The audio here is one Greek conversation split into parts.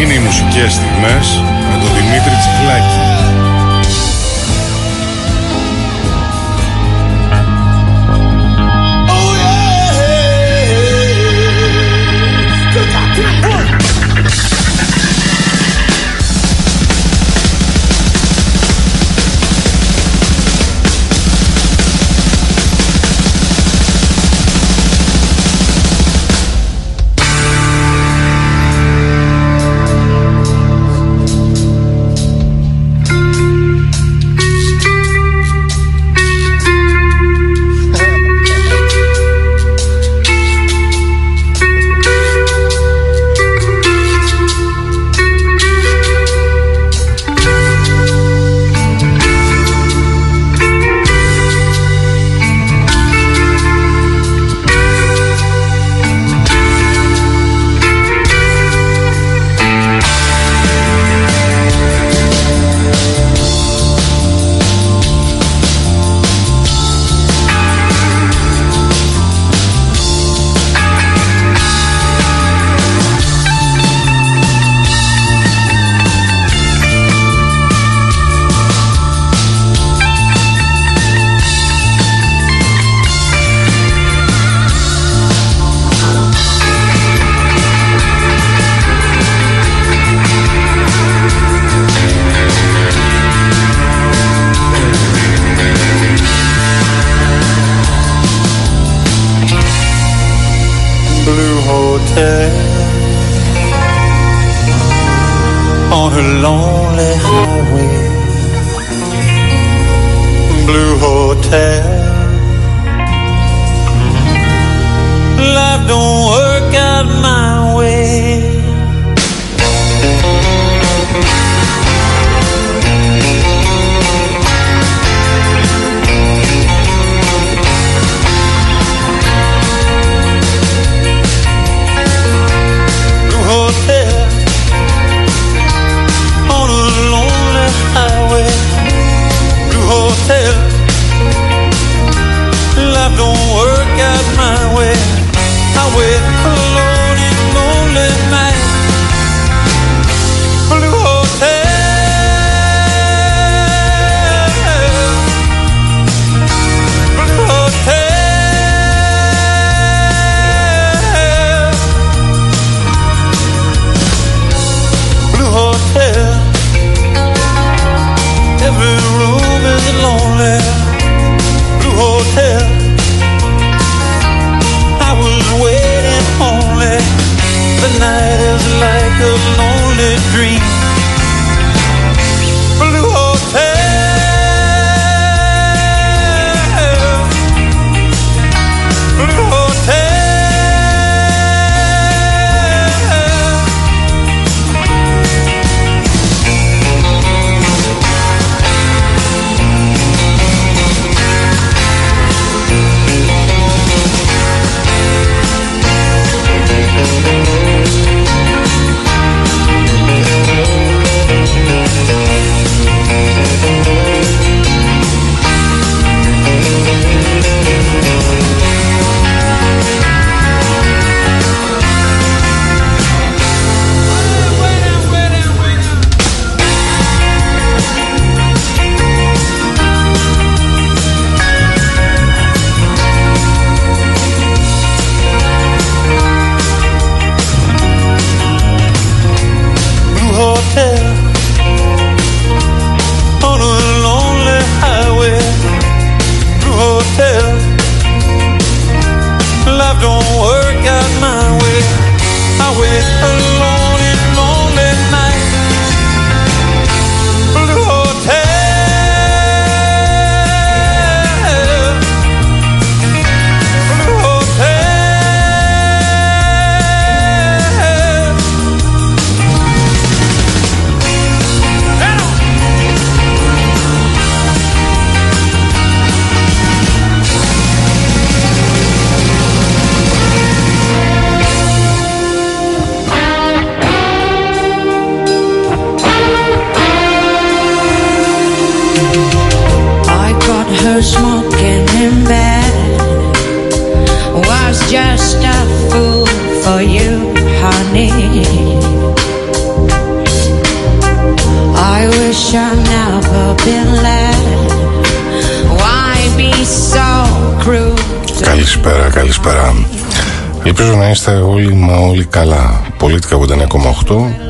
Είναι οι μουσικές στιγμές με τον Δημήτρη Τσιφλάκη. Blue Hotel. Life don't work out my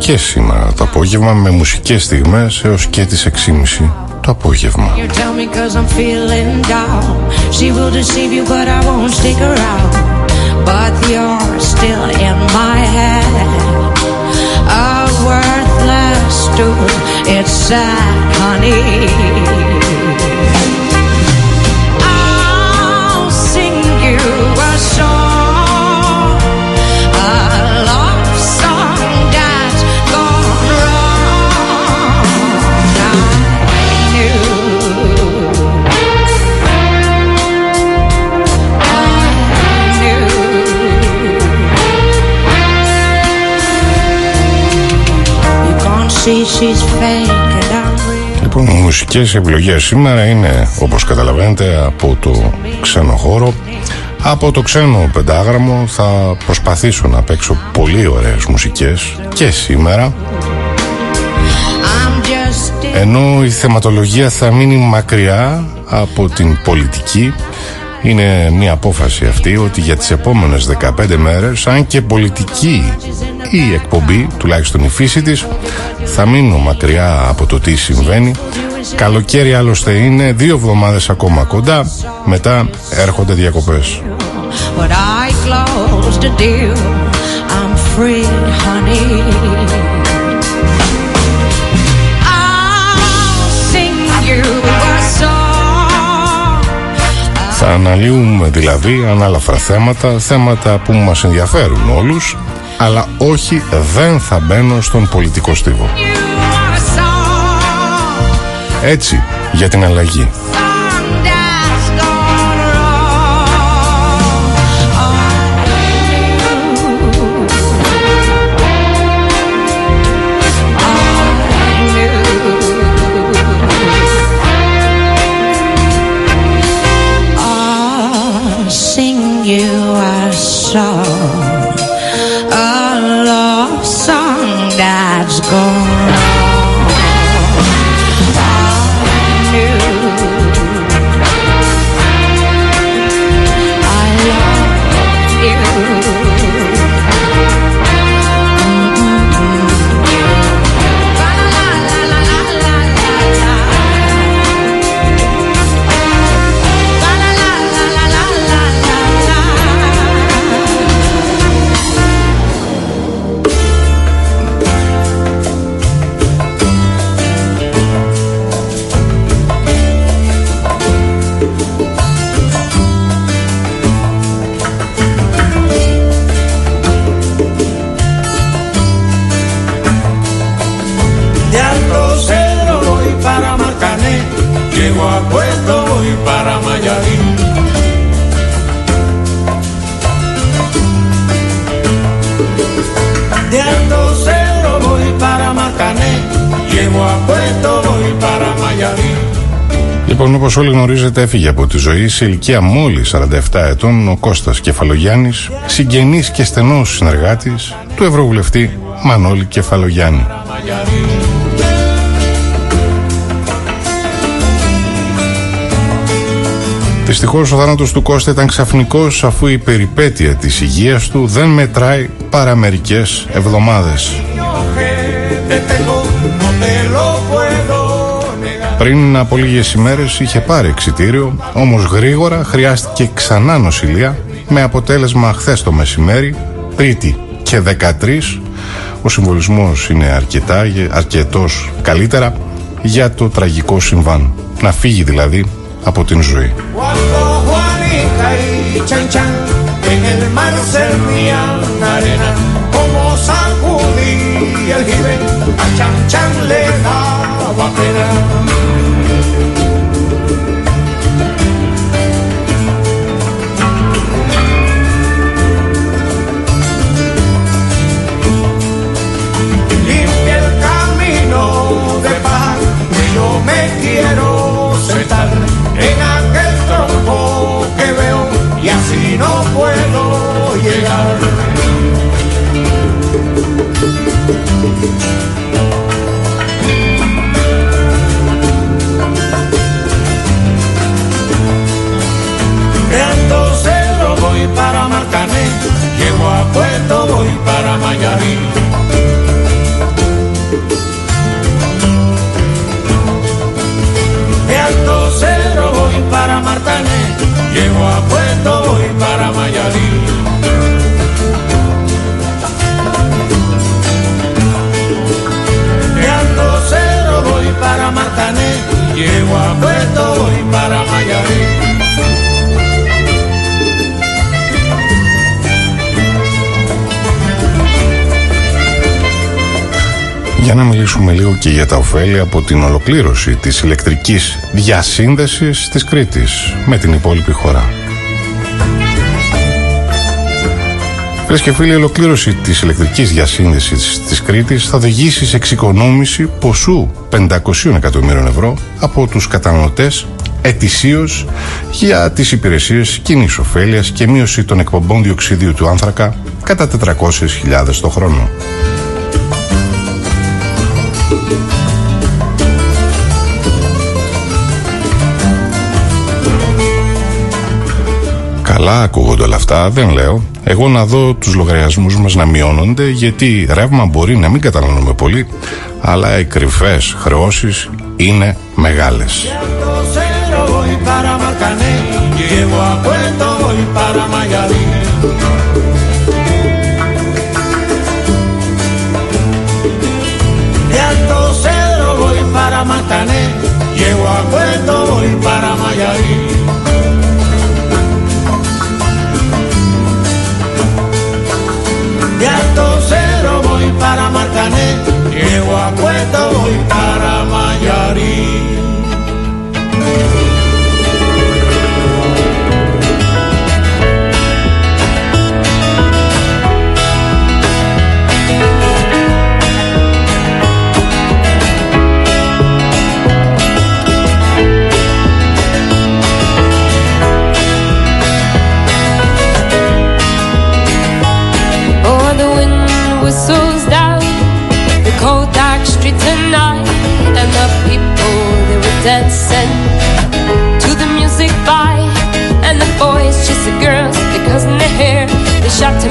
89,8 και σήμερα το απόγευμα με μουσικές στιγμές έως και τις 6.30 το απόγευμα. But you're still in my head. A worthless stool. It's sad, honey Λοιπόν, οι μουσικές επιλογές σήμερα είναι, όπως καταλαβαίνετε, από το ξένο χώρο. Από το ξένο πεντάγραμμο θα προσπαθήσω να παίξω πολύ ωραίες μουσικές και σήμερα. Ενώ η θεματολογία θα μείνει μακριά από την πολιτική είναι μια απόφαση αυτή ότι για τις επόμενες 15 μέρες αν και πολιτική η εκπομπή, τουλάχιστον η φύση της θα μείνω μακριά από το τι συμβαίνει. Καλοκαίρι άλλωστε είναι δύο εβδομάδες ακόμα κοντά μετά έρχονται διακοπές. Θα αναλύουμε δηλαδή ανάλαφρα θέματα, θέματα που μας ενδιαφέρουν όλους, αλλά όχι δεν θα μπαίνω στον πολιτικό στίβο. Έτσι, για την αλλαγή. a love song that's gone. Λοιπόν, όπως όλοι γνωρίζετε, έφυγε από τη ζωή σε ηλικία μόλις 47 ετών ο Κώστας Κεφαλογιάννης, συγγενής και στενός συνεργάτης του Ευρωβουλευτή Μανώλη Κεφαλογιάννη. Δυστυχώς ο θάνατος του Κώστα ήταν ξαφνικός αφού η περιπέτεια της υγείας του δεν μετράει παρά μερικές εβδομάδες. Πριν από λίγες ημέρες είχε πάρει εξητήριο, όμως γρήγορα χρειάστηκε ξανά νοσηλεία με αποτέλεσμα χθες το μεσημέρι, Τρίτη και 13. Ο συμβολισμός είναι αρκετά, αρκετός καλύτερα για το τραγικό συμβάν. Να φύγει δηλαδή από την ζωή. no puedo llegar. Creando cero voy para Marcané, llego a Puerto, voy para Miami. alto cero voy para Martané, llego a Puerto. Voy para Mayarí. Για να μιλήσουμε λίγο και για τα ωφέλη από την ολοκλήρωση της ηλεκτρικής διασύνδεσης της Κρήτης με την υπόλοιπη χώρα. Φίλε και φίλοι, η ολοκλήρωση της ηλεκτρικής διασύνδεσης της Κρήτης θα οδηγήσει σε εξοικονόμηση ποσού 500 εκατομμύρων ευρώ από τους καταναλωτές ετησίως για τις υπηρεσίες κοινής ωφέλειας και μείωση των εκπομπών διοξιδίου του άνθρακα κατά 400.000 το χρόνο. Καλά ακούγονται όλα αυτά, δεν λέω. Εγώ να δω τους λογαριασμούς μας να μειώνονται γιατί ρεύμα μπορεί να μην καταναλώνουμε πολύ αλλά οι κρυφές χρεώσεις είναι μεγάλες. Llego a Puerto, voy para Mayarí. agua cuesta hoy para.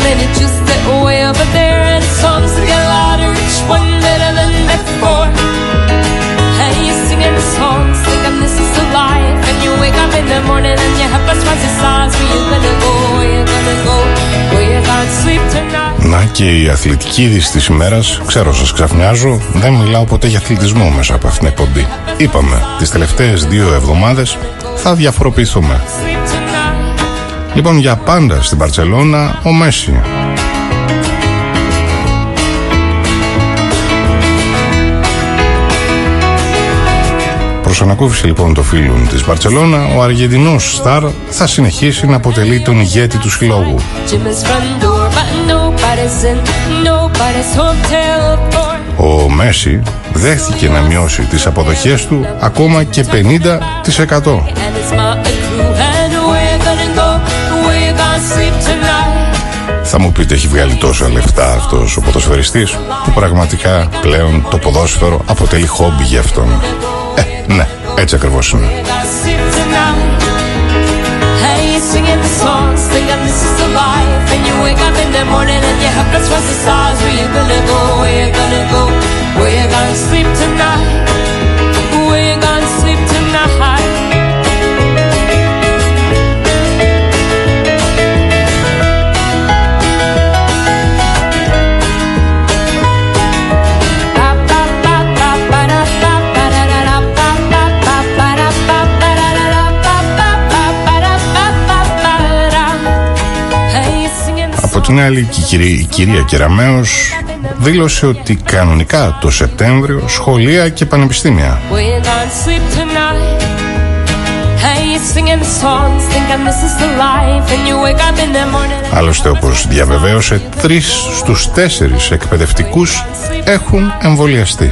They shot too many juice that way over there, and songs get louder, each one better than before. And you singing the songs, thinking this is the life, and you wake up in the morning and your head first the stars. Where you gonna go? Where you gonna go? Where you gonna sleep tonight? Να και η αθλητική είδηση της ημέρας, ξέρω σας ξαφνιάζω, δεν μιλάω ποτέ για αθλητισμό μέσα από αυτήν την εκπομπή. Είπαμε, τις τελευταίες δύο εβδομάδες θα διαφοροποιηθούμε. Sleep tonight. Λοιπόν, για πάντα στην Παρσελώνα, ο Μέση. Προς ανακούφιση λοιπόν των φίλων της Μπαρτσελώνα, ο Αργεντινός Σταρ θα συνεχίσει να αποτελεί τον ηγέτη του συλλόγου. Jim's front door, but nobody's in, nobody's home till four. Ο Μέση δέχτηκε να μειώσει τις αποδοχές του ακόμα και 50%. Θα μου πείτε έχει βγάλει τόσα λεφτά αυτός ο ποδοσφαιριστής που πραγματικά πλέον το ποδόσφαιρο αποτελεί χόμπι για αυτόν. Ε, ναι, έτσι ακριβώς είναι. Where you gonna sleep tonight? Την άλλη και η κυρία, η κυρία Κεραμέως δήλωσε ότι κανονικά το Σεπτέμβριο σχολεία και πανεπιστήμια We're gonna sleep tonight. Hey, you're singing the songs, thinking this is the life, and you wake up in the morning. Άλλωστε όπως διαβεβαίωσε τρεις στους τέσσερις εκπαιδευτικούς έχουν εμβολιαστεί.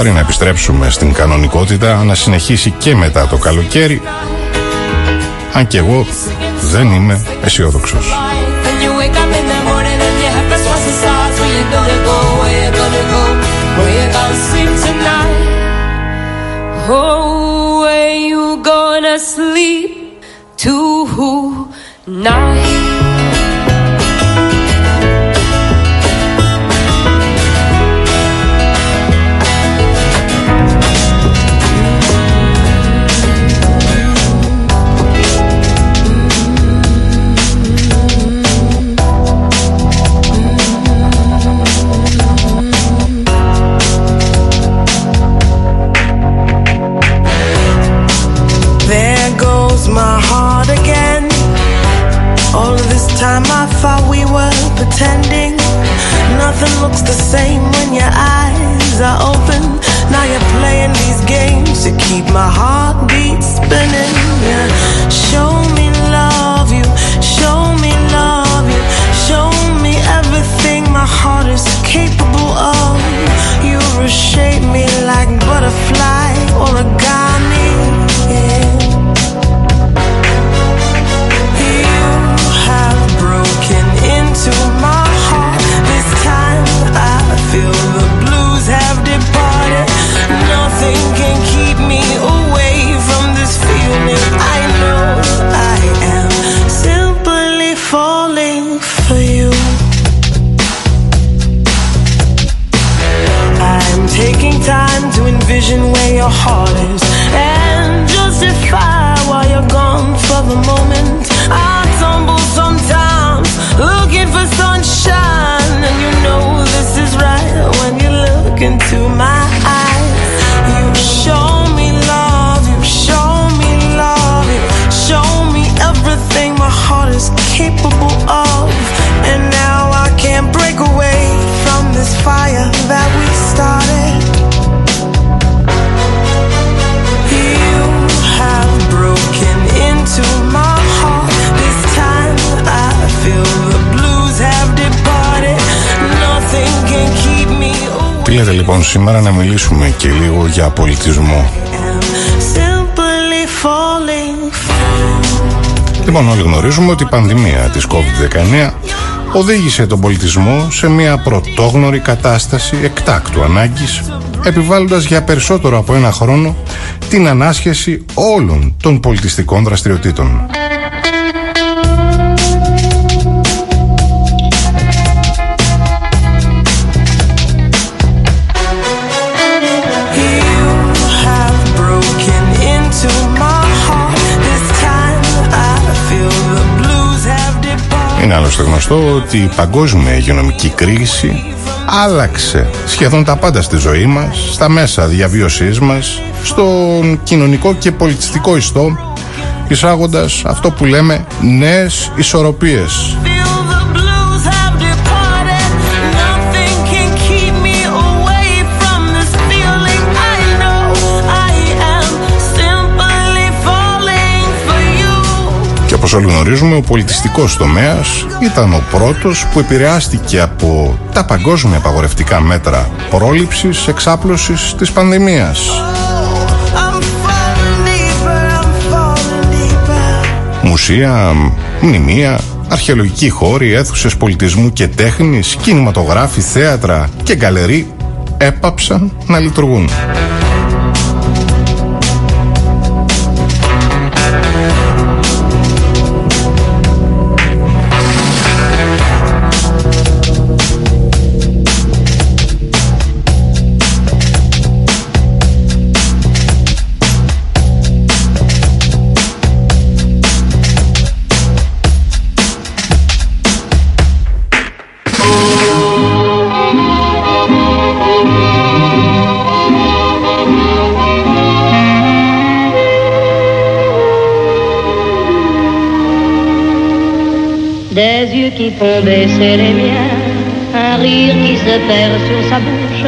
Μακάρι να επιστρέψουμε στην κανονικότητα να συνεχίσει και μετά το καλοκαίρι αν και εγώ δεν είμαι αισιόδοξος. life, and you pretending. Nothing looks the same when your eyes are open. Now you're playing these games to keep my heartbeat spinning. Yeah. Show me love you, show me love you. Show me everything my heart is capable of. You reshape me like butterfly or a guy. feel the blues have departed. Nothing can keep me away from this feeling. I know I am simply falling for you. I'm taking time to envision where your heart is and justify why you're gone for the moment. Sleep λοιπόν σήμερα να μιλήσουμε και λίγο για πολιτισμό; Λοιπόν όλοι γνωρίζουμε ότι η πανδημία της COVID-19 οδήγησε τον πολιτισμό σε μια πρωτόγνωρη κατάσταση εκτάκτου ανάγκης επιβάλλοντας για περισσότερο από ένα χρόνο την ανάσχεση όλων των πολιτιστικών δραστηριοτήτων. Είναι άλλωστε γνωστό ότι η παγκόσμια υγειονομική κρίση άλλαξε σχεδόν τα πάντα στη ζωή μας, στα μέσα διαβίωσής μας, στον κοινωνικό και πολιτιστικό ιστό, εισάγοντας αυτό που λέμε νέες ισορροπίες. Όπως όλοι γνωρίζουμε, ο πολιτιστικός τομέας ήταν ο πρώτος που επηρεάστηκε από τα παγκόσμια απαγορευτικά μέτρα πρόληψης, εξάπλωσης της πανδημίας. Μουσεία, μνημεία, αρχαιολογικοί χώροι, αίθουσες πολιτισμού και τέχνης, κινηματογράφοι, θέατρα και γκαλερί έπαψαν να λειτουργούν. Qui font baisser les miens, un rire qui se perd sur sa bouche.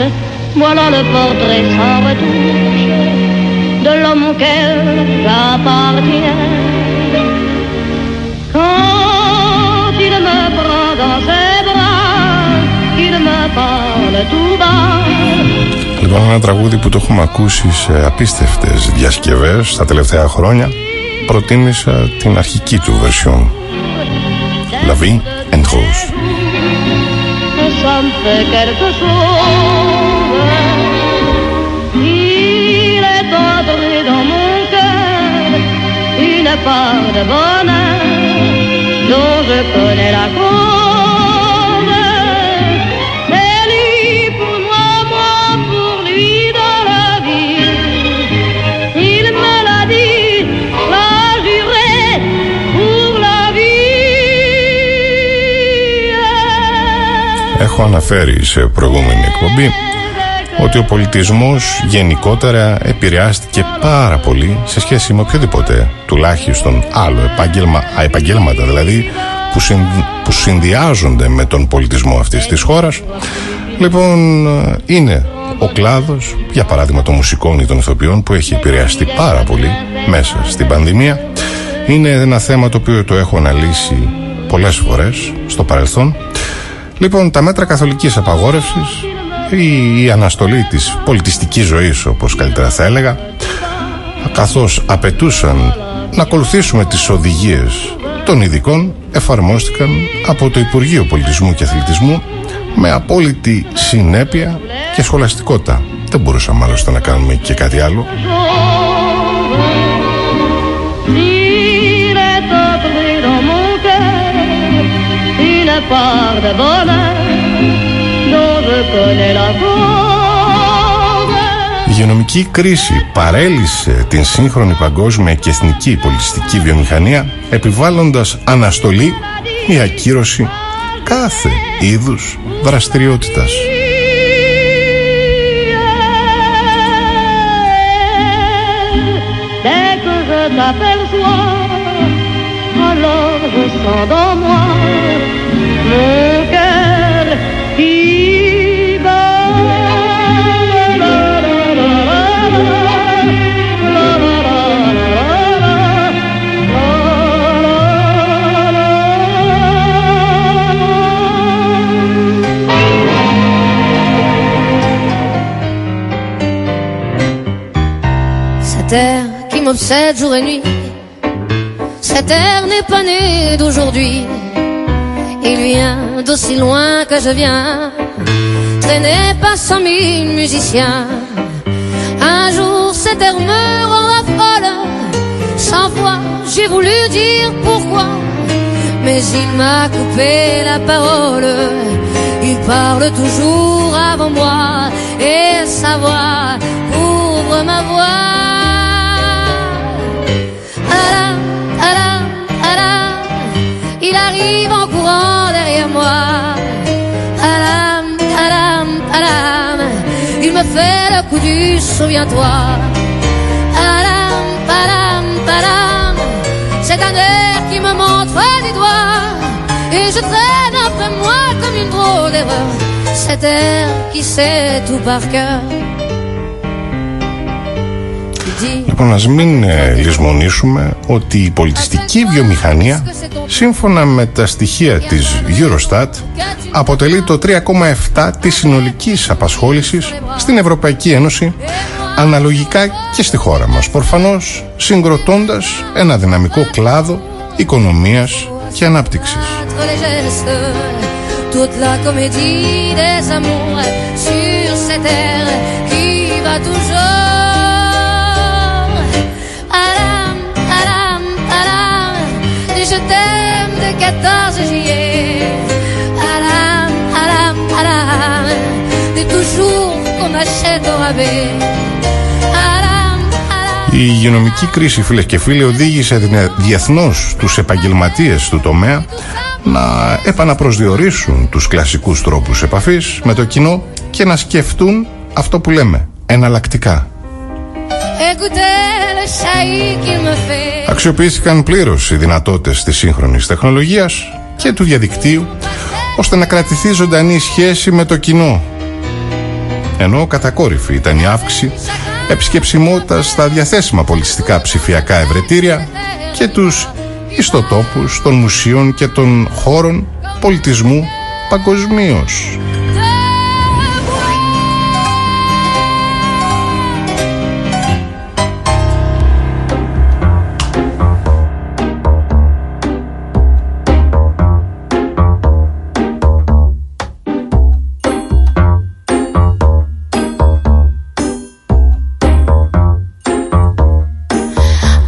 Voilà le portrait sans retouche de l'homme auquel j'appartiens. Quand il me prend dans ses bras, il me parle tout bas. Λοιπόν, ένα τραγούδι που το έχουμε ακούσει σε απίστευτες διασκευές τα τελευταία χρόνια προτίμησα την αρχική του version La vie and Goos. part de bonheur dont je connais la Έχω αναφέρει σε προηγούμενη εκπομπή ότι ο πολιτισμός γενικότερα επηρεάστηκε πάρα πολύ σε σχέση με οποιοδήποτε τουλάχιστον άλλο επάγγελμα, επαγγέλματα δηλαδή που, που συνδυάζονται με τον πολιτισμό αυτής της χώρας. Λοιπόν είναι ο κλάδος για παράδειγμα των μουσικών ή των ηθοποιών που έχει επηρεαστεί πάρα πολύ μέσα στην πανδημία. Είναι ένα θέμα το οποίο το έχω αναλύσει πολλές φορές στο παρελθόν λοιπόν τα μέτρα καθολικής απαγόρευσης η, η αναστολή της πολιτιστικής ζωής όπως καλύτερα θα έλεγα καθώς απαιτούσαν να ακολουθήσουμε τις οδηγίες των ειδικών εφαρμόστηκαν από το Υπουργείο Πολιτισμού και Αθλητισμού με απόλυτη συνέπεια και σχολαστικότητα. Δεν μπορούσαμε άλλωστε να κάνουμε και κάτι άλλο. Η υγειονομική κρίση παρέλυσε την σύγχρονη παγκόσμια και εθνική πολιτιστική βιομηχανία επιβάλλοντας αναστολή ή ακύρωση κάθε είδους δραστηριότητας. M'obsède jour et nuit. Cet air n'est pas né d'aujourd'hui. Il vient d'aussi loin que je viens. Traîné par cent mille musiciens. Un jour cet air me rend folle. Sans voix, j'ai voulu dire pourquoi. Mais il m'a coupé la parole. Il parle toujours avant moi. Et sa voix couvre ma voix. Il arrive en courant derrière moi. Alam, alam, alam. Il me fait le coup du souviens-toi. Alam, alam, alam. C'est un air qui me montre du doigt. Et je traîne après moi comme une drôle d'erreur. Cet air qui sait tout par cœur. Λοιπόν, ας μην ε, λησμονήσουμε ότι η πολιτιστική βιομηχανία, σύμφωνα με τα στοιχεία της Eurostat, αποτελεί το 3,7 της συνολικής απασχόλησης στην Ευρωπαϊκή Ένωση, αναλογικά και στη χώρα μας, προφανώς συγκροτώντας ένα δυναμικό κλάδο οικονομίας και ανάπτυξης. Toute la comédie des amours sur cette terre t'aime de 14 juillet. Alam, alam, alam, de toujours qu'on achète au rabais. Η υγειονομική κρίση, φίλες και φίλοι, οδήγησε διεθνώς τους επαγγελματίες του τομέα να επαναπροσδιορίσουν τους κλασικούς τρόπους επαφής με το κοινό και να σκεφτούν αυτό που λέμε, εναλλακτικά. Αξιοποιήθηκαν πλήρως οι δυνατότητες της σύγχρονης τεχνολογίας και του διαδικτύου ώστε να κρατηθεί ζωντανή σχέση με το κοινό. Ενώ κατακόρυφη ήταν η αύξηση επισκεψιμότητας στα διαθέσιμα πολιτιστικά ψηφιακά ευρετήρια και τους ιστοτόπους των μουσείων και των χώρων πολιτισμού παγκοσμίως.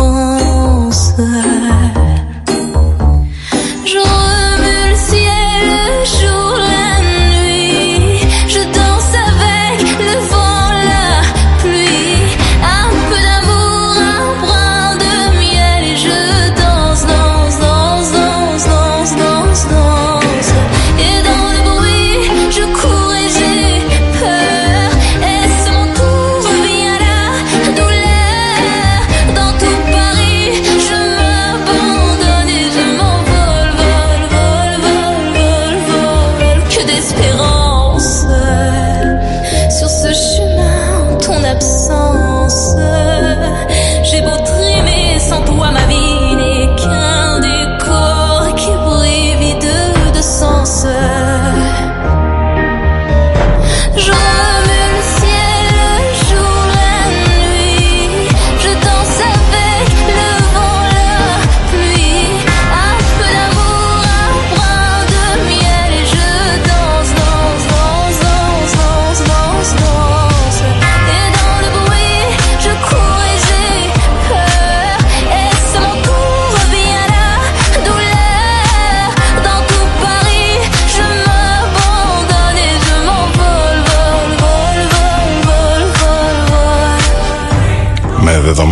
pensa.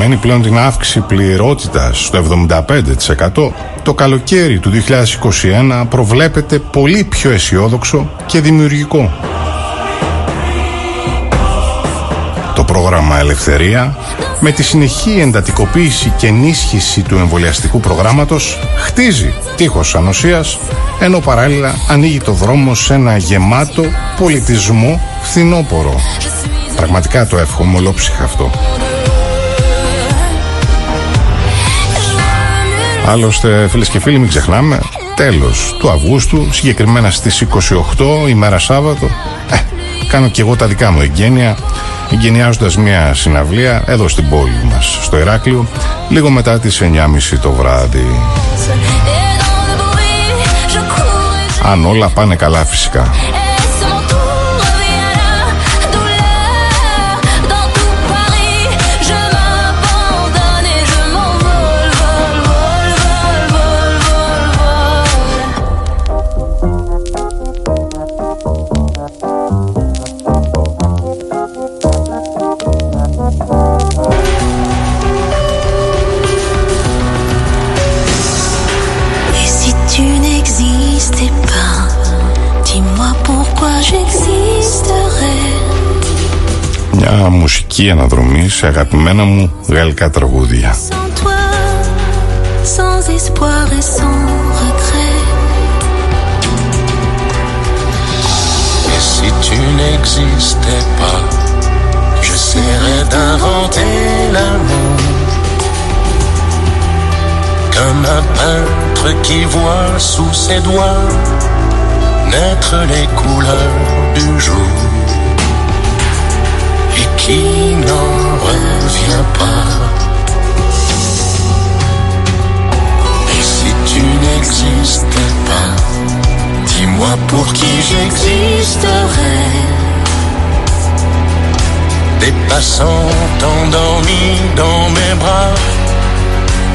Vol. Με δεδομένη πλέον την αύξηση πληρότητας στο 75% το καλοκαίρι του 2021 προβλέπεται πολύ πιο αισιόδοξο και δημιουργικό. Το πρόγραμμα Ελευθερία με τη συνεχή εντατικοποίηση και ενίσχυση του εμβολιαστικού προγράμματος χτίζει τείχος ανοσίας ενώ παράλληλα ανοίγει το δρόμο σε ένα γεμάτο πολιτισμό φθινόπορο. Πραγματικά το εύχομαι ολόψυχα αυτό. Άλλωστε, φίλες και φίλοι, μην ξεχνάμε, τέλος του Αυγούστου, συγκεκριμένα στις 28 ημέρα Σάββατο, ε, κάνω και εγώ τα δικά μου εγγένεια, εγγενιάζοντας μια συναυλία εδώ στην πόλη μας, στο Ηράκλειο, λίγο μετά τις 9.30 το βράδυ. Et dans le bruit, je cours et Αν όλα πάνε καλά φυσικά. μουσική αναδρομή σε αγαπημένα μου γαλλικά τραγούδια. Sans toi, sans espoir et sans regret. Et si tu n'existais pas, j'essaierais d'inventer l'amour. Comme un peintre qui voit sous ses doigts naître les couleurs du jour et qui n'en revient pas. Et si tu n'existais pas, dis-moi pour qui j'existerais. Des passants endormis dans mes bras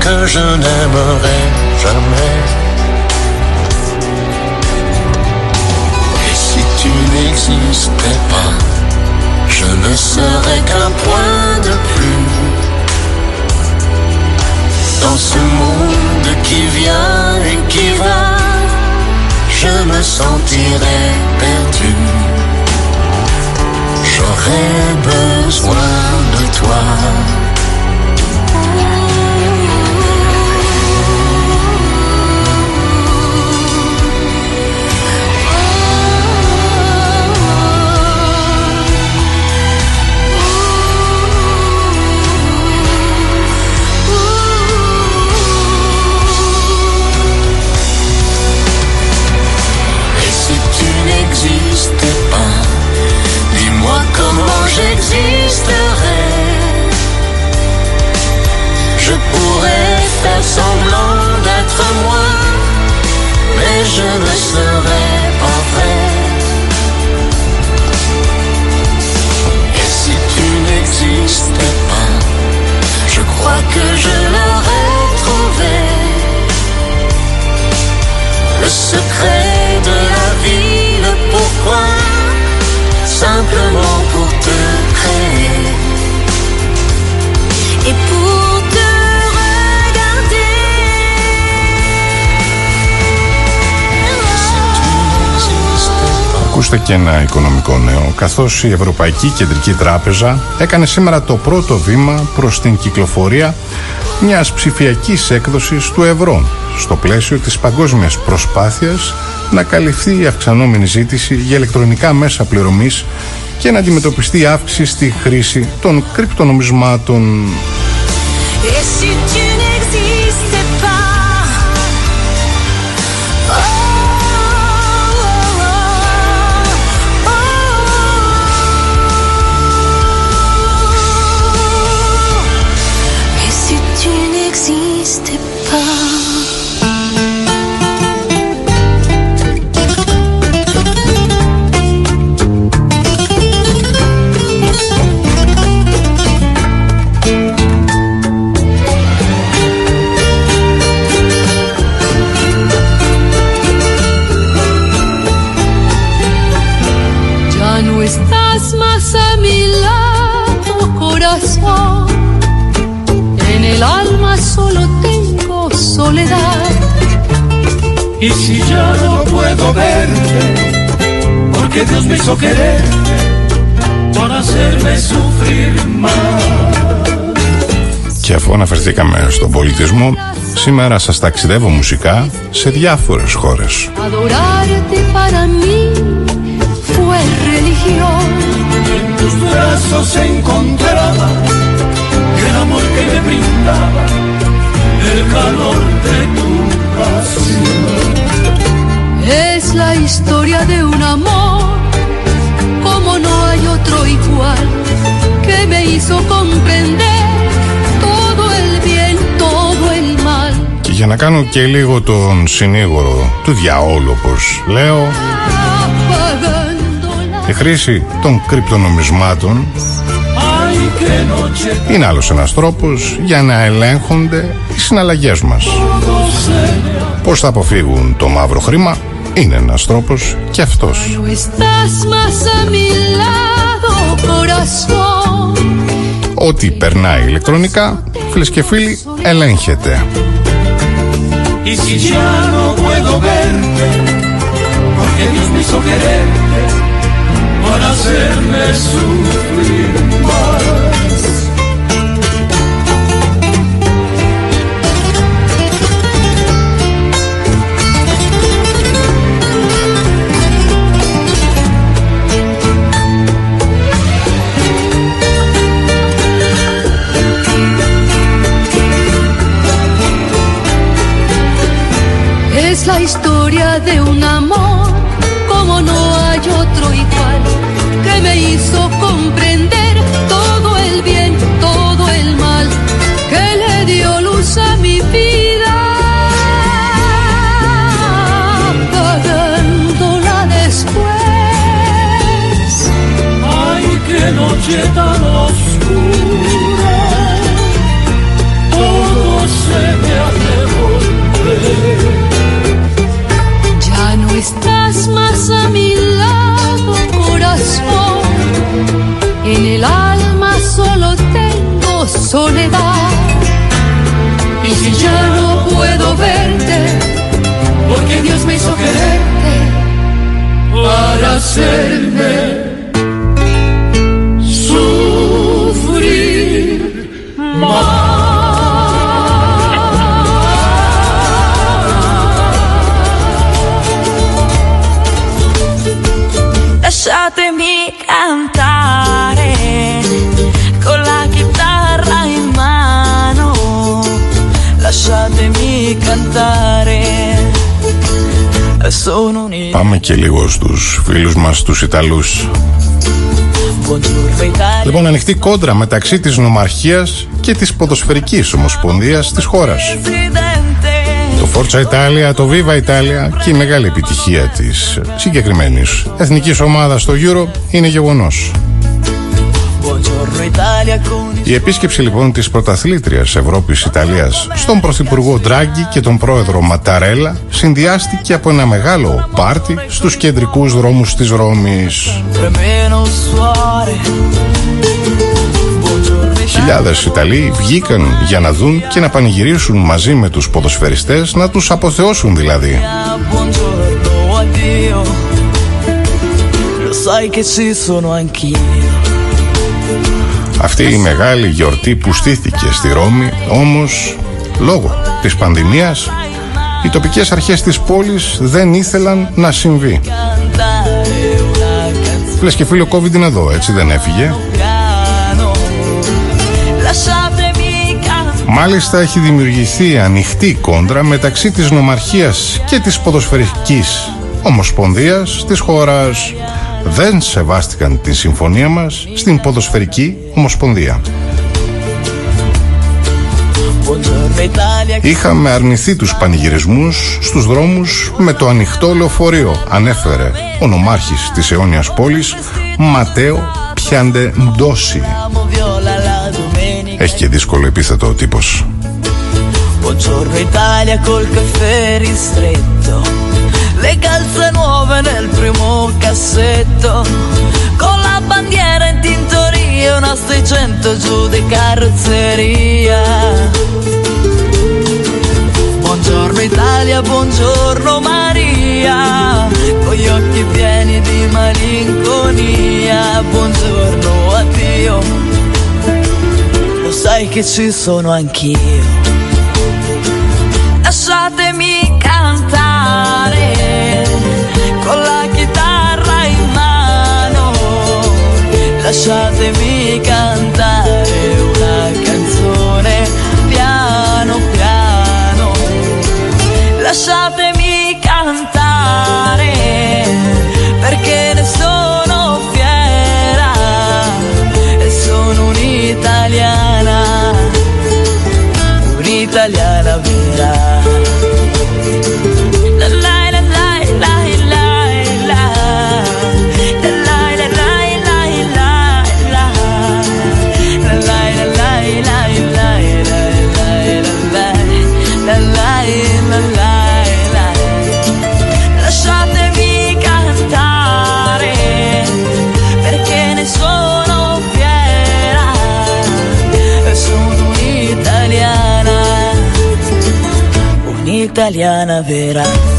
que je n'aimerais jamais. Et si tu n'existais pas, je ne serais qu'un point de plus dans ce monde qui vient et qui va. Je me sentirais perdu. J'aurais besoin de toi. Ακούστε και ένα οικονομικό νέο, καθώς η Ευρωπαϊκή Κεντρική Τράπεζα έκανε σήμερα το πρώτο βήμα προς την κυκλοφορία μιας ψηφιακής έκδοσης του ευρώ, στο πλαίσιο της παγκόσμιας προσπάθειας να καλυφθεί η αυξανόμενη ζήτηση για ηλεκτρονικά μέσα πληρωμής και να αντιμετωπιστεί η αύξηση στη χρήση των κρυπτονομισμάτων. Et si Και αφού αναφερθήκαμε στον πολιτισμό, σήμερα σας ταξιδεύω μουσικά σε διάφορες χώρες igual que me hizo comprender todo el bien, todo el mal. Και για να κάνω και λίγο τον συνήγορο του διαόλου, όπως λέω, Apagando la η χρήση των κρυπτονομισμάτων Ay, qué noche είναι άλλος ένας τρόπος για να ελέγχονται οι συναλλαγές μας. Πώς θα αποφύγουν το μαύρο χρήμα είναι ένας τρόπος και αυτός. Ό,τι περνάει ηλεκτρονικά, φίλες και φίλοι, ελέγχεται. La historia de un amor como no hay otro igual que me hizo comprender todo el bien, todo el mal que le dio luz a mi vida, apagándola después. Ay, qué noche tan oscura, soledad. Y si ya no puedo verte, porque Dios me hizo quererte, para hacerme Πάμε και λίγο στους φίλους μας τους Ιταλούς. Buongiorno Italia. Λοιπόν, ανοιχτή κόντρα μεταξύ της νομαρχίας και της ποδοσφαιρικής ομοσπονδίας της χώρας. Presidente. Το Forza Italia, το Viva Italia και η μεγάλη επιτυχία της συγκεκριμένης εθνικής ομάδας στο Euro είναι γεγονός. Η επίσκεψη λοιπόν της πρωταθλήτριας Ευρώπης Ιταλίας στον Πρωθυπουργό Ντράγκη και τον Πρόεδρο Ματαρέλα συνδυάστηκε από ένα μεγάλο πάρτι στους κεντρικούς δρόμους της Ρώμης. Χιλιάδες Ιταλοί βγήκαν για να δουν και να πανηγυρίσουν μαζί με τους ποδοσφαιριστές, να τους αποθεώσουν δηλαδή. Buongiorno, addio. Lo sai che ci sono anch'io. Αυτή η μεγάλη γιορτή που στήθηκε στη Ρώμη, όμως, λόγω της πανδημίας, οι τοπικές αρχές της πόλης δεν ήθελαν να συμβεί. Cantare una canzone Λες και φίλο COVID είναι εδώ, έτσι δεν έφυγε. piano. Lasciatemi cantare. Μάλιστα έχει δημιουργηθεί ανοιχτή κόντρα μεταξύ της νομαρχίας και της ποδοσφαιρικής ομοσπονδίας της χώρας. Δεν σεβάστηκαν τη συμφωνία μας στην ποδοσφαιρική ομοσπονδία. Buongiorno Italia. Είχαμε αρνηθεί τους πανηγυρισμούς στους δρόμους με το ανοιχτό λεωφορείο, ανέφερε ο νομάρχης της αιώνιας πόλης Ματέο Πιάντε Ντόση. Amo viola la domenica. Έχει και δύσκολο επίθετο ο τύπος. Buongiorno Italia col caffè ristretto. Le calze nuove nel primo cassetto. Con la bandiera in tintoria, una 600 giù di carrozzeria. Buongiorno Italia, buongiorno Maria. Con gli occhi pieni di malinconia. Buongiorno, addio. Lo sai che ci sono anch'io. Lasciatemi cantare una canzone piano piano. Lasciatemi italiana vera.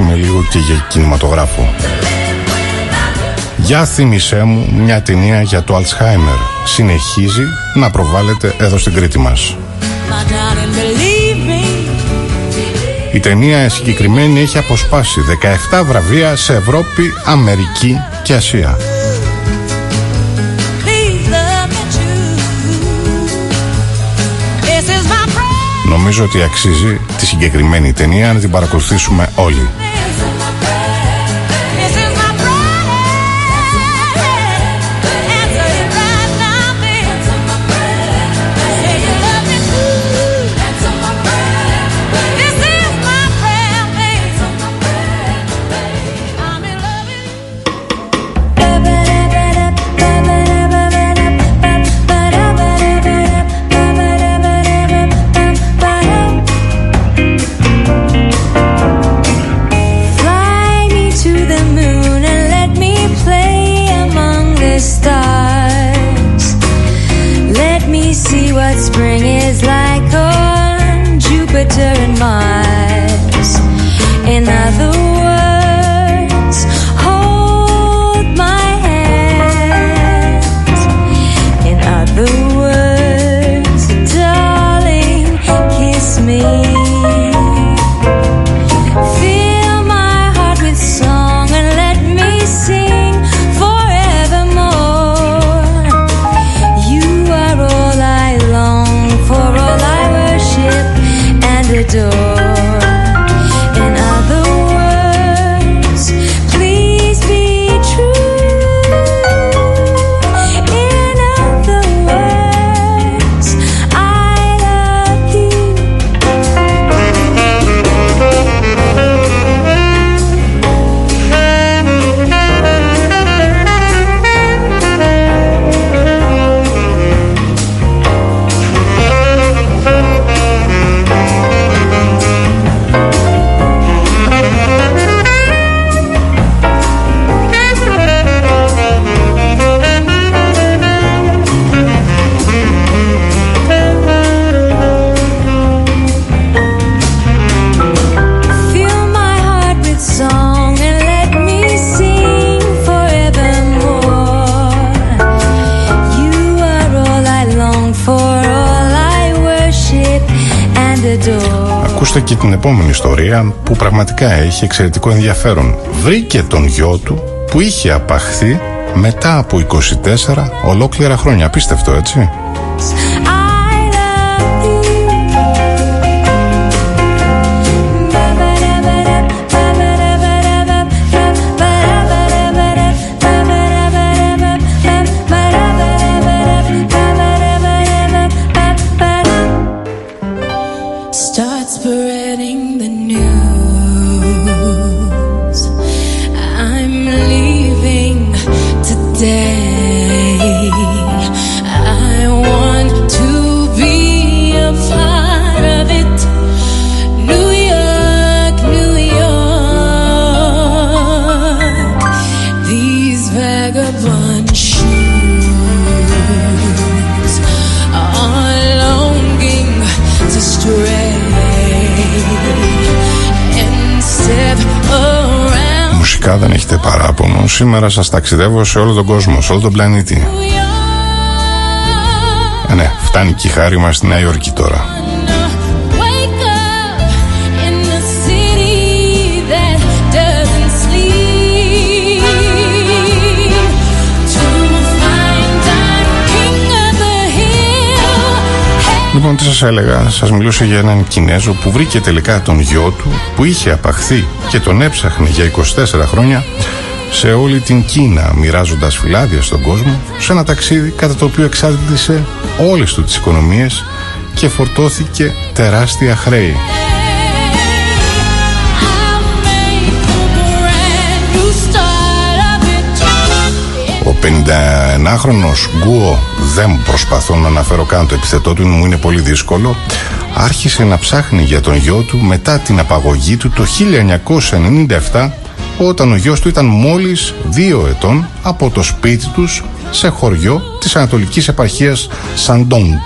Μιλήσουμε λίγο και για κινηματογράφο. Για θύμισέ μου μια ταινία για το Αλτσχάιμερ. Συνεχίζει να προβάλλεται εδώ στην Κρήτη μας. My darling, believe me. Η ταινία συγκεκριμένη έχει αποσπάσει 17 βραβεία σε Ευρώπη, Αμερική και Ασία. Please love me true. This is my prayer. Νομίζω ότι αξίζει τη συγκεκριμένη ταινία να την παρακολουθήσουμε όλοι. Επόμενη ιστορία που πραγματικά έχει εξαιρετικό ενδιαφέρον. Βρήκε τον γιο του που είχε απαχθεί μετά από 24 ολόκληρα χρόνια. Απίστευτο έτσι; Σήμερα σας ταξιδεύω σε όλο τον κόσμο, σε όλο τον πλανήτη. New York. Ε, ναι, φτάνει και η χάρη μας στη Νέα Υόρκη τώρα. Wake up in the city that doesn't sleep to find I'm king of the hill. Λοιπόν, τι σας έλεγα, σας μιλούσα για έναν Κινέζο που βρήκε τελικά τον γιο του που είχε απαχθεί και τον έψαχνε για 24 χρόνια σε όλη την Κίνα, μοιράζοντας φυλάδια στον κόσμο, σε ένα ταξίδι κατά το οποίο εξάρτησε όλες του τις οικονομίες και φορτώθηκε τεράστια χρέη. I'll make a brand new start of it. Ο 51χρονος Γκουο, δεν προσπαθώ να αναφέρω καν το επιθετό του, μου είναι πολύ δύσκολο, άρχισε να ψάχνει για τον γιο του μετά την απαγωγή του το 1997 όταν ο γιος του ήταν μόλις δύο ετών από το σπίτι τους σε χωριό της Ανατολικής Επαρχίας Σαντόγκ.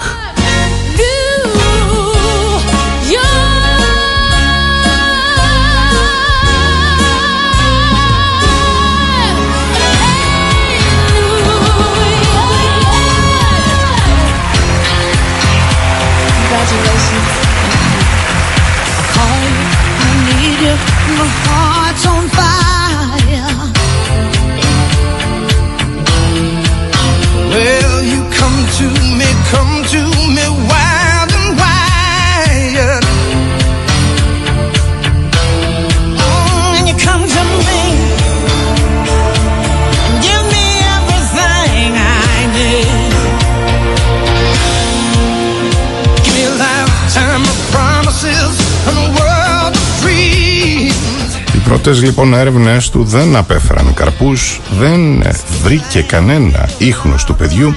Αυτές λοιπόν έρευνες του δεν απέφεραν καρπούς, δεν ε, βρήκε κανένα ίχνος του παιδιού,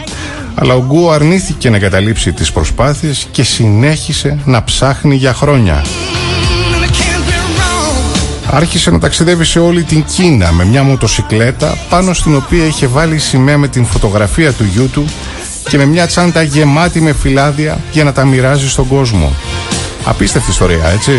αλλά ο Γκου αρνήθηκε να καταλήψει τις προσπάθειες και συνέχισε να ψάχνει για χρόνια. Άρχισε να ταξιδεύει σε όλη την Κίνα με μια μοτοσικλέτα πάνω στην οποία είχε βάλει σημαία με την φωτογραφία του γιού του και με μια τσάντα γεμάτη με φυλάδια για να τα μοιράζει στον κόσμο. Απίστευτη ιστορία, έτσι.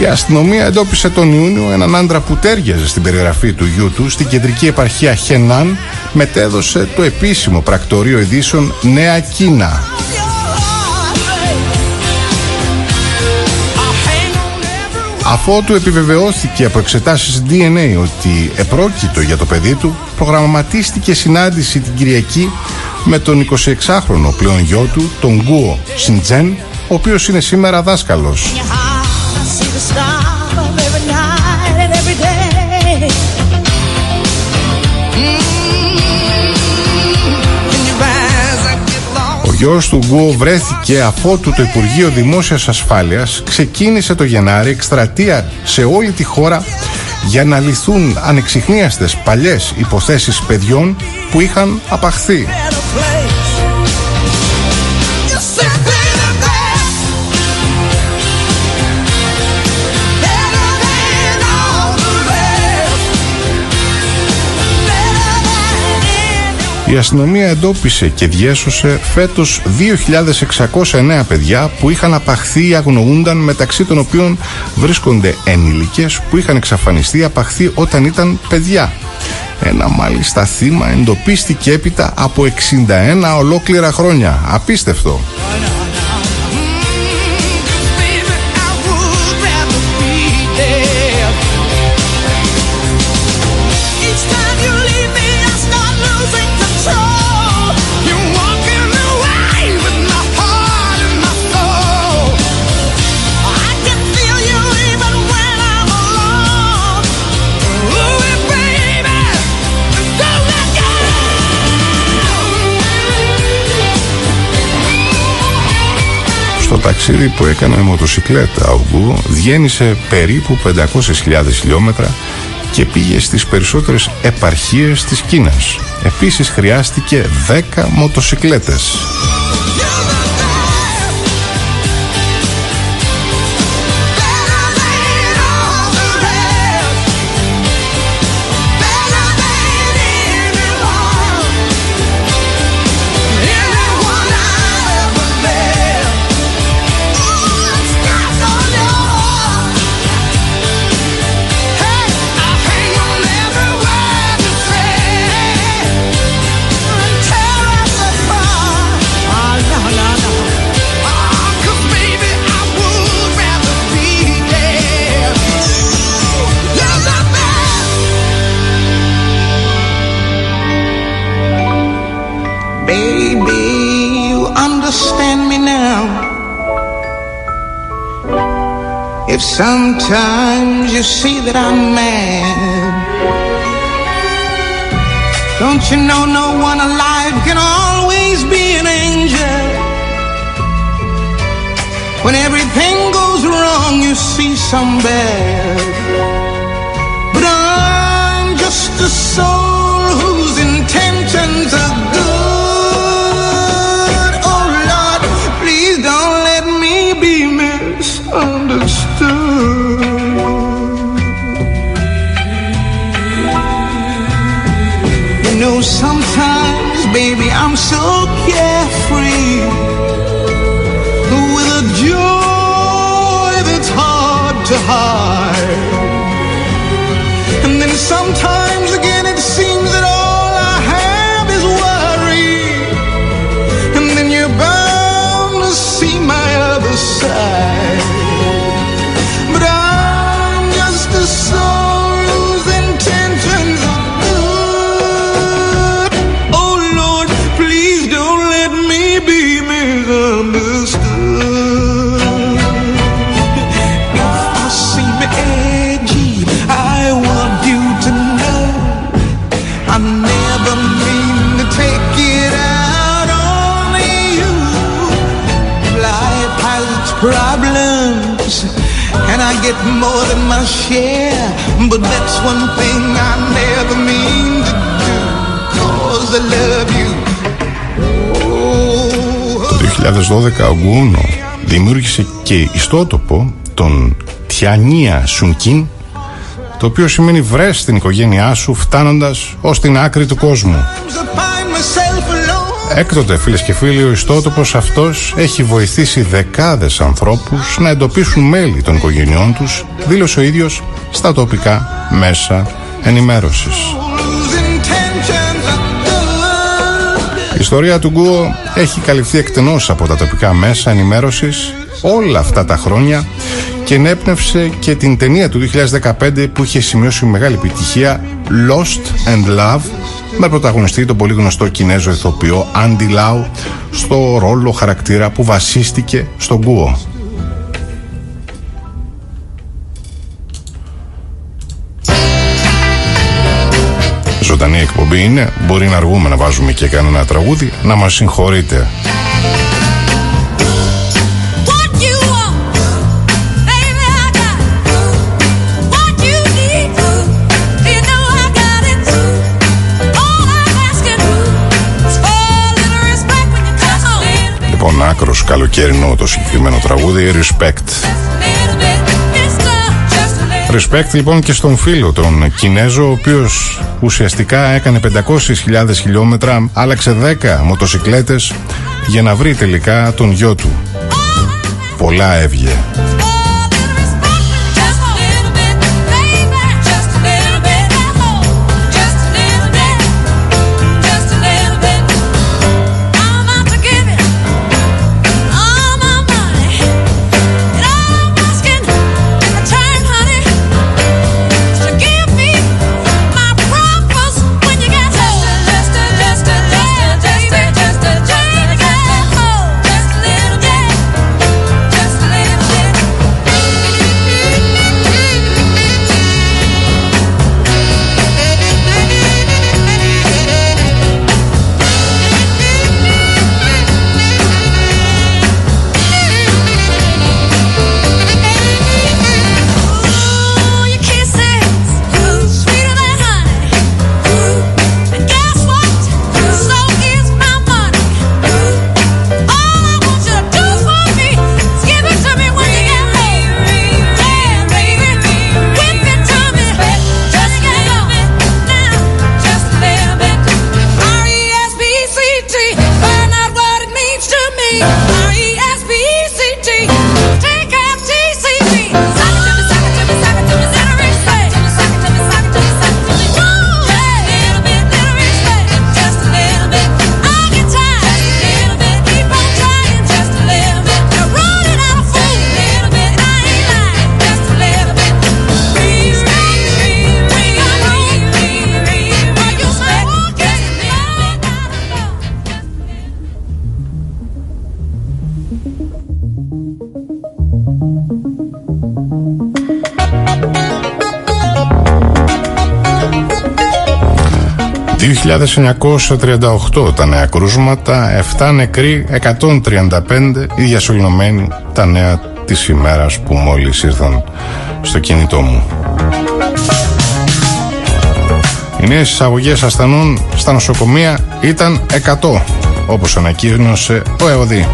Η αστυνομία εντόπισε τον Ιούνιο έναν άντρα που τέριαζε στην περιγραφή του γιού του στην κεντρική επαρχία Χενάν, μετέδωσε το επίσημο πρακτορείο ειδήσεων Νέα Κίνα. Αφότου επιβεβαιώθηκε από εξετάσεις DNA ότι επρόκειτο για το παιδί του, προγραμματίστηκε συνάντηση την Κυριακή με τον 26χρονο πλέον γιο του, τον Γκουο Σιντζέν, ο οποίος είναι σήμερα δάσκαλος. Ο γιος του Γκουο βρέθηκε αφότου το Υπουργείο Δημόσιας Ασφάλειας ξεκίνησε το Γενάρη εκστρατεία σε όλη τη χώρα για να λυθούν ανεξιχνίαστες παλιές υποθέσεις παιδιών που είχαν απαχθεί. Η αστυνομία εντόπισε και διέσωσε φέτος 2.609 παιδιά που είχαν απαχθεί ή αγνοούνταν μεταξύ των οποίων βρίσκονται ενήλικες που είχαν εξαφανιστεί απαχθεί όταν ήταν παιδιά. Ένα μάλιστα θύμα εντοπίστηκε έπειτα από 61 ολόκληρα χρόνια. Απίστευτο. Στο ταξίδι που έκανε με μοτοσυκλέτα ο Γκου διένυσε περίπου 500.000 χιλιόμετρα και πήγε στις περισσότερες επαρχίες της Κίνας. Επίσης χρειάστηκε 10 μοτοσυκλέτες. Sometimes you see that I'm mad, don't you know no one alive can always be an angel? When everything goes wrong, you see some bad. I'm so. That's one thing I never mean to do. Cause I love you. Oh, Το 2012 ο Γκούνο δημιούργησε και ιστότοπο τον Τιανία Σουνκίν το οποίο σημαίνει βρες στην οικογένειά σου φτάνοντας ως την άκρη του κόσμου. I find myself alone. Έκτοτε φίλες και φίλοι ο ιστότοπος αυτός έχει βοηθήσει δεκάδες ανθρώπους να εντοπίσουν μέλη των οικογενειών τους δήλωσε ο ίδιος στα τοπικά μέσα ενημέρωσης. Whose intentions are good. Η ιστορία του Γκουο έχει καλυφθεί εκτενώς από τα τοπικά μέσα ενημέρωσης όλα αυτά τα χρόνια και ενέπνευσε και την ταινία του 2015 που είχε σημειώσει μεγάλη επιτυχία Lost and Love με πρωταγωνιστή τον πολύ γνωστό Κινέζο ηθοποιό Andy Lau στο ρόλο χαρακτήρα που βασίστηκε στον Γκουο. Εκπομπή είναι, μπορεί να αργούμε να βάζουμε και κανένα τραγούδι, να μας συγχωρείτε. What you want, baby, I got. What you need, you know I got it too. All I'm asking is for a little respect when you come home. Λοιπόν, άκρος καλοκαιρινό το συγκεκριμένο τραγούδι, Respect. Just a little bit, mister, just a little Respect λοιπόν και στον φίλο τον Κινέζο, ο οποίος ουσιαστικά έκανε 500.000 χιλιόμετρα, άλλαξε 10 μοτοσικλέτες για να βρει τελικά τον γιο του. Πολλά έβγε. ...2.938 τα νέα κρούσματα, 7 νεκροί, 135 οι διασωληνωμένοι τα νέα της ημέρας που μόλις ήρθαν στο κινητό μου. Οι νέες εισαγωγές ασθενών στα νοσοκομεία ήταν 100, όπως ανακοίνωσε ο ΕΟΔΗ.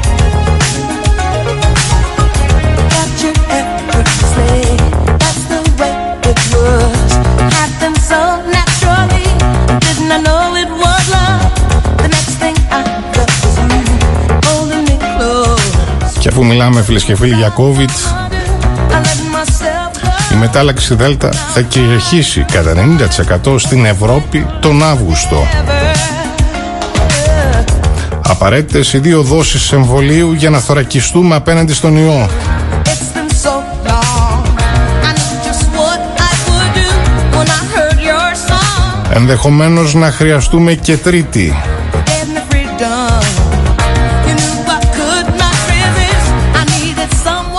Μιλάμε φίλες και φίλοι για COVID, I let myself go. η μετάλλαξη Δέλτα θα κυριαρχήσει κατά 90% στην Ευρώπη τον Αύγουστο. Απαραίτητες οι δύο δόσεις εμβολίου για να θωρακιστούμε απέναντι στον ιό. It's been so long. I knew just what I would do when I heard your song. Ενδεχομένως να χρειαστούμε και τρίτη.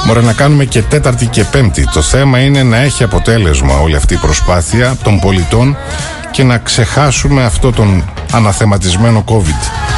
Needed someone. Μπορεί να κάνουμε και τέταρτη και πέμπτη. Το θέμα είναι να έχει αποτέλεσμα όλη αυτή η προσπάθεια των πολιτών και να ξεχάσουμε αυτό τον αναθεματισμένο COVID.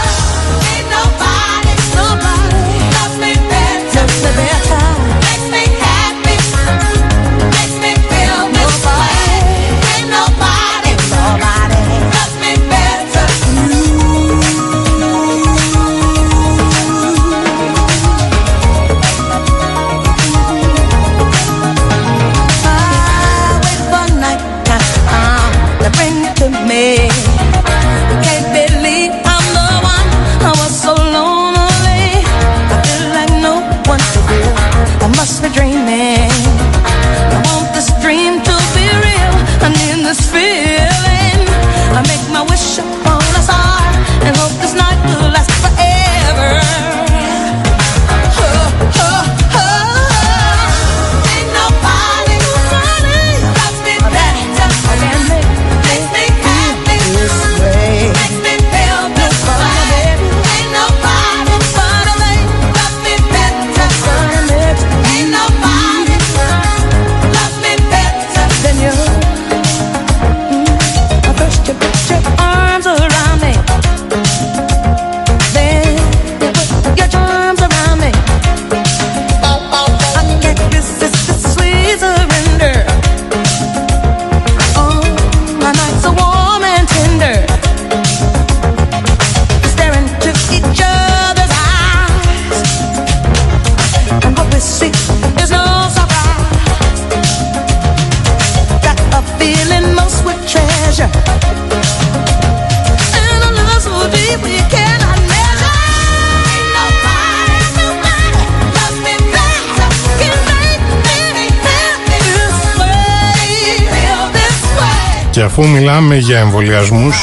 Μιλάμε για εμβολιασμούς,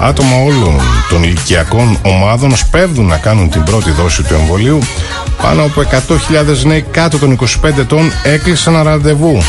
άτομα όλων των ηλικιακών ομάδων σπέβδουν να κάνουν την πρώτη δόση του εμβολίου. Πάνω από 100.000 νέοι κάτω των 25 ετών έκλεισαν ένα ραντεβού.